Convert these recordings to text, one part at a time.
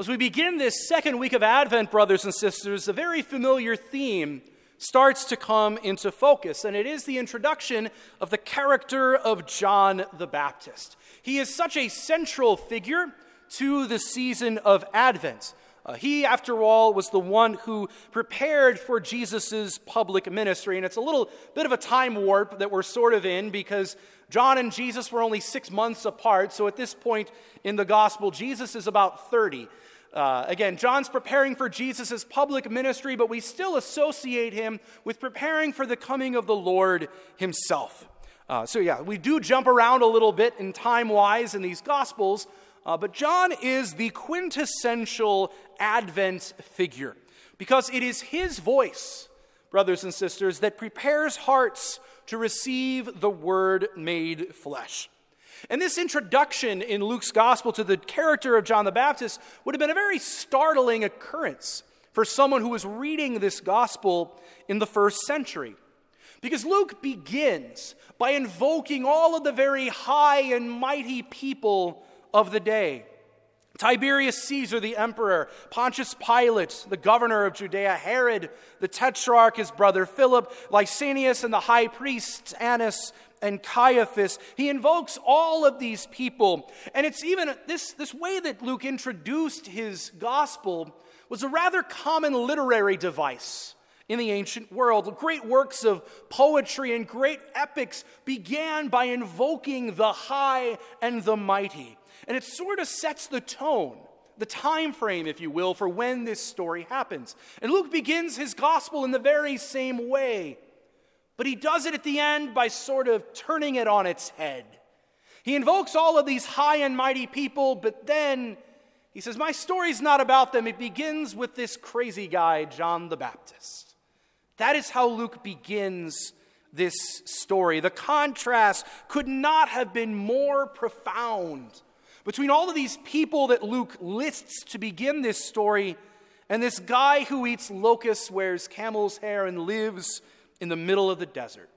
As we begin this second week of Advent, brothers and sisters, a very familiar theme starts to come into focus, and it is the introduction of the character of John the Baptist. He is such a central figure to the season of Advent. Uh, he, after all, was the one who prepared for Jesus' public ministry. And it's a little bit of a time warp that we're sort of in because John and Jesus were only six months apart. So at this point in the gospel, Jesus is about 30. Uh, again, John's preparing for Jesus' public ministry, but we still associate him with preparing for the coming of the Lord himself. Uh, so, yeah, we do jump around a little bit in time wise in these Gospels, uh, but John is the quintessential Advent figure because it is his voice, brothers and sisters, that prepares hearts to receive the Word made flesh. And this introduction in Luke's gospel to the character of John the Baptist would have been a very startling occurrence for someone who was reading this gospel in the first century. Because Luke begins by invoking all of the very high and mighty people of the day. Tiberius Caesar, the emperor, Pontius Pilate, the governor of Judea, Herod, the tetrarch, his brother Philip, Lysanias, and the high priests Annas, and Caiaphas. He invokes all of these people. And it's even this, this way that Luke introduced his gospel was a rather common literary device in the ancient world. Great works of poetry and great epics began by invoking the high and the mighty. And it sort of sets the tone the time frame, if you will, for when this story happens. And Luke begins his gospel in the very same way. But he does it at the end by sort of turning it on its head. He invokes all of these high and mighty people, but then he says, My story's not about them. It begins with this crazy guy, John the Baptist. That is how Luke begins this story. The contrast could not have been more profound between all of these people that Luke lists to begin this story and this guy who eats locusts, wears camel's hair, and lives in the middle of the desert.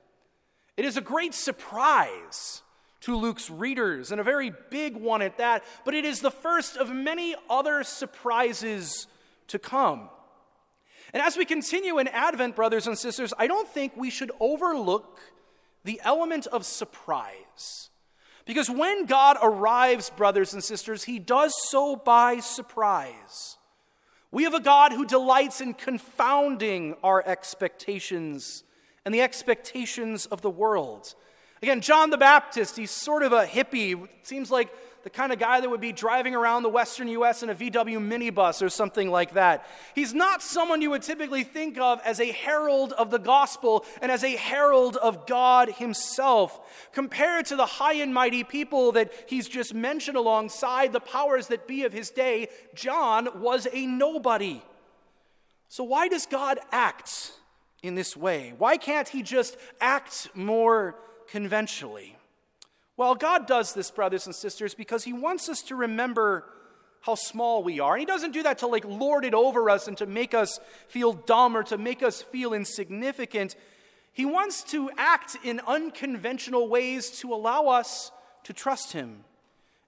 It is a great surprise to Luke's readers, and a very big one at that, but it is the first of many other surprises to come. And as we continue in Advent, brothers and sisters, I don't think we should overlook the element of surprise. Because when God arrives, brothers and sisters, he does so by surprise. We have a God who delights in confounding our expectations and the expectations of the world. Again, John the Baptist, he's sort of a hippie. Seems like the kind of guy that would be driving around the western U.S. in a VW minibus or something like that. He's not someone you would typically think of as a herald of the gospel and as a herald of God himself. Compared to the high and mighty people that he's just mentioned alongside the powers that be of his day, John was a nobody. So, why does God act in this way? Why can't he just act more conventionally? Well, God does this, brothers and sisters, because he wants us to remember how small we are. And he doesn't do that to like lord it over us and to make us feel dumb or to make us feel insignificant. He wants to act in unconventional ways to allow us to trust him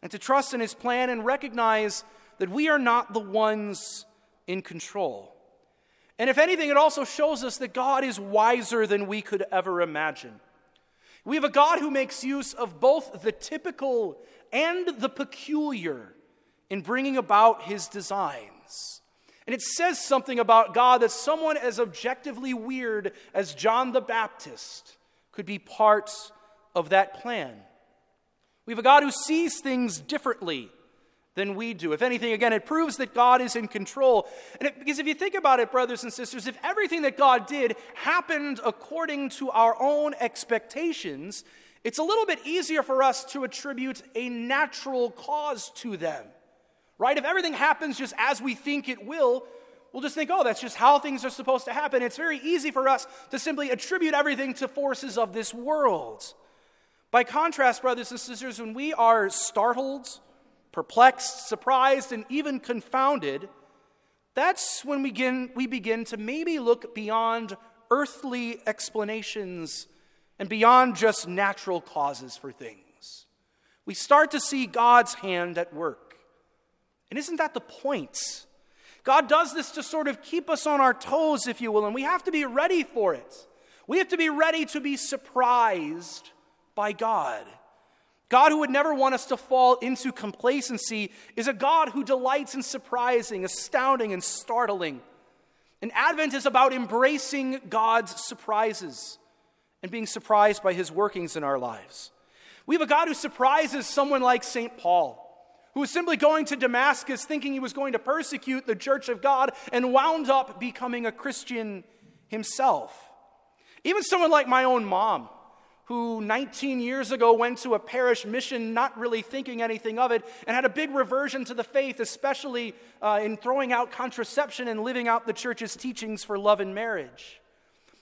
and to trust in his plan and recognize that we are not the ones in control. And if anything, it also shows us that God is wiser than we could ever imagine. We have a God who makes use of both the typical and the peculiar in bringing about his designs. And it says something about God that someone as objectively weird as John the Baptist could be part of that plan. We have a God who sees things differently than we do. If anything, again, it proves that God is in control. And it, because if you think about it, brothers and sisters, if everything that God did happened according to our own expectations, it's a little bit easier for us to attribute a natural cause to them. Right? If everything happens just as we think it will, we'll just think, oh, that's just how things are supposed to happen. It's very easy for us to simply attribute everything to forces of this world. By contrast, brothers and sisters, when we are startled, perplexed, surprised, and even confounded, that's when we begin, we begin to maybe look beyond earthly explanations and beyond just natural causes for things. We start to see God's hand at work. And isn't that the point? God does this to sort of keep us on our toes, if you will, and we have to be ready for it. We have to be ready to be surprised by God. God, who would never want us to fall into complacency, is a God who delights in surprising, astounding, and startling. And Advent is about embracing God's surprises and being surprised by his workings in our lives. We have a God who surprises someone like St. Paul, who was simply going to Damascus thinking he was going to persecute the church of God and wound up becoming a Christian himself. Even someone like my own mom, who 19 years ago went to a parish mission not really thinking anything of it and had a big reversion to the faith, especially uh, in throwing out contraception and living out the church's teachings for love and marriage.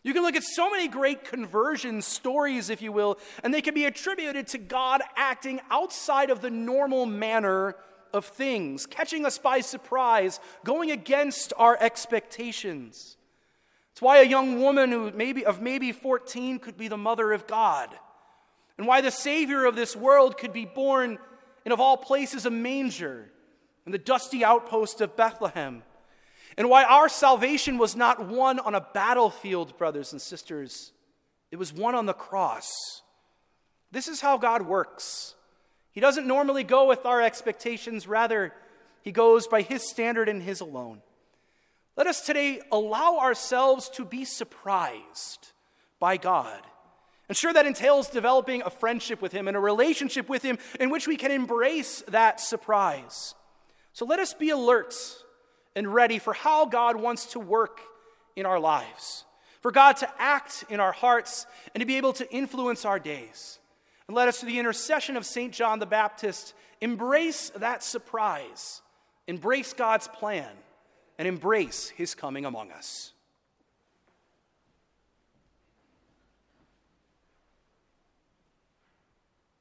You can look at so many great conversion stories, if you will, and they can be attributed to God acting outside of the normal manner of things, catching us by surprise, going against our expectations. It's why a young woman who maybe of maybe 14 could be the mother of God. And why the Savior of this world could be born in, of all places, a manger in the dusty outpost of Bethlehem. And why our salvation was not won on a battlefield, brothers and sisters, it was won on the cross. This is how God works. He doesn't normally go with our expectations, rather, He goes by His standard and His alone. Let us today allow ourselves to be surprised by God. And sure, that entails developing a friendship with Him and a relationship with Him in which we can embrace that surprise. So let us be alert and ready for how God wants to work in our lives, for God to act in our hearts and to be able to influence our days. And let us, through the intercession of St. John the Baptist, embrace that surprise, embrace God's plan and embrace his coming among us.